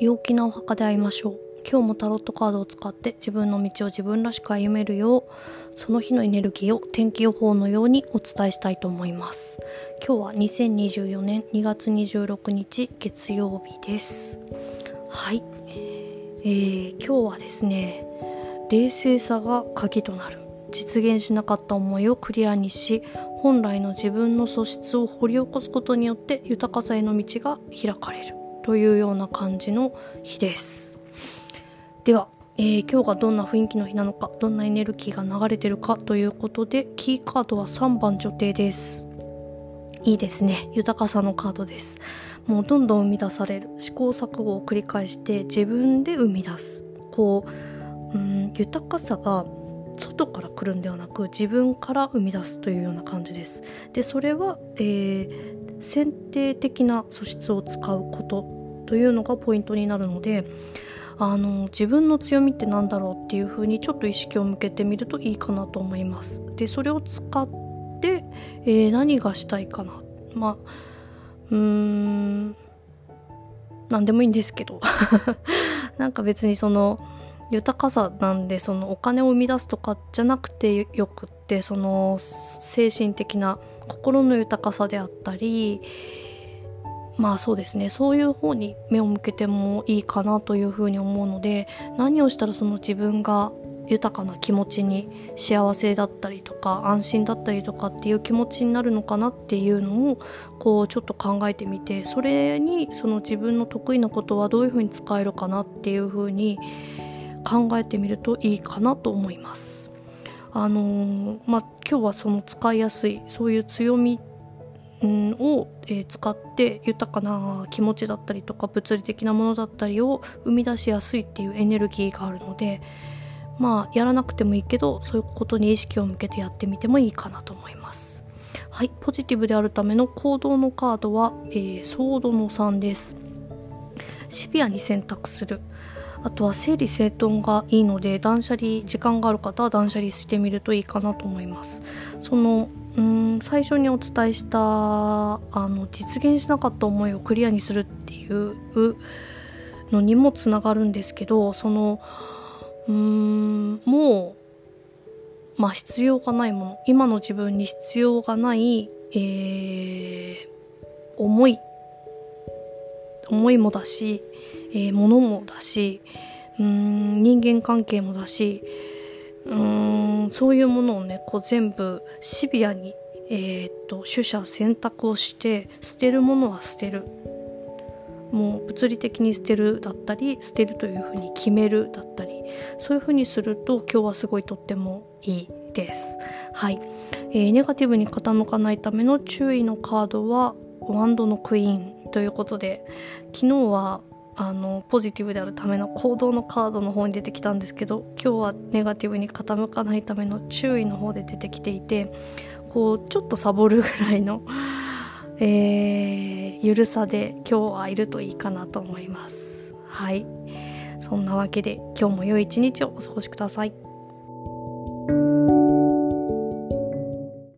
陽気なお墓で会いましょう。今日もタロットカードを使って自分の道を自分らしく歩めるようその日のエネルギーを天気予報のようにお伝えしたいと思います。今日は2024年2月26日月曜日です。はい、えー、今日はですね冷静さが鍵となる。実現しなかった思いをクリアにし本来の自分の素質を掘り起こすことによって豊かさへの道が開かれる。というような感じの日です。では、えー、今日がどんな雰囲気の日なのかどんなエネルギーが流れてるかということでキーカードは3番女帝です。いいですね。豊かさのカードです。もうどんどん生み出される。試行錯誤を繰り返して自分で生み出す。こううん豊かさが外から来るんではなく自分から生み出すというような感じです。でそれは、えー、選定的な素質を使うこと。というのがポイントになるのであの自分の強みって何だろうっていうふうにちょっと意識を向けてみるといいかなと思います。でそれを使って、えー、何がしたいかな。まあうーん何でもいいんですけど。なんか別にその豊かさなんでそのお金を生み出すとかじゃなくてよくってその精神的な心の豊かさであったりまあそうですねそういう方に目を向けてもいいかなというふうに思うので何をしたらその自分が豊かな気持ちに幸せだったりとか安心だったりとかっていう気持ちになるのかなっていうのをこうちょっと考えてみてそれにその自分の得意なことはどういうふうに使えるかなっていうふうに考えてみるといいかなと思います。あのー、まあ、今日はその使いやすいそういう強みを、えー、使って豊かな気持ちだったりとか物理的なものだったりを生み出しやすいっていうエネルギーがあるのでまあやらなくてもいいけどそういうことに意識を向けてやってみてもいいかなと思います。はい、ポジティブであるための行動のカードは、えー、ソードの3です。シビアに選択する。あとは整理整頓がいいので断捨離時間がある方は断捨離してみるといいかなと思います。そのうん最初にお伝えしたあの実現しなかった思いをクリアにするっていうのにもつながるんですけどそのうんもうまあ必要がないもの今の自分に必要がない、えー、思い思いもだし、えー、物もだしうん人間関係もだしうんそういうものをねこう全部シビアに、えー、っと取捨選択をして捨てるものは捨てるもう物理的に捨てるだったり捨てるというふうに決めるだったりそういうふうにすると今日はすごいとってもいいです。はい、えー、ネガティブに傾かないための注意のカードはワンドのクイーンということで昨日はあのポジティブであるための行動のカードの方に出てきたんですけど今日はネガティブに傾かないための注意の方で出てきていてこうちょっとサボるぐらいの、えー、ゆるさで今日はいるといいかなと思います。はいそんなわけで今日も良い一日をお過ごしください。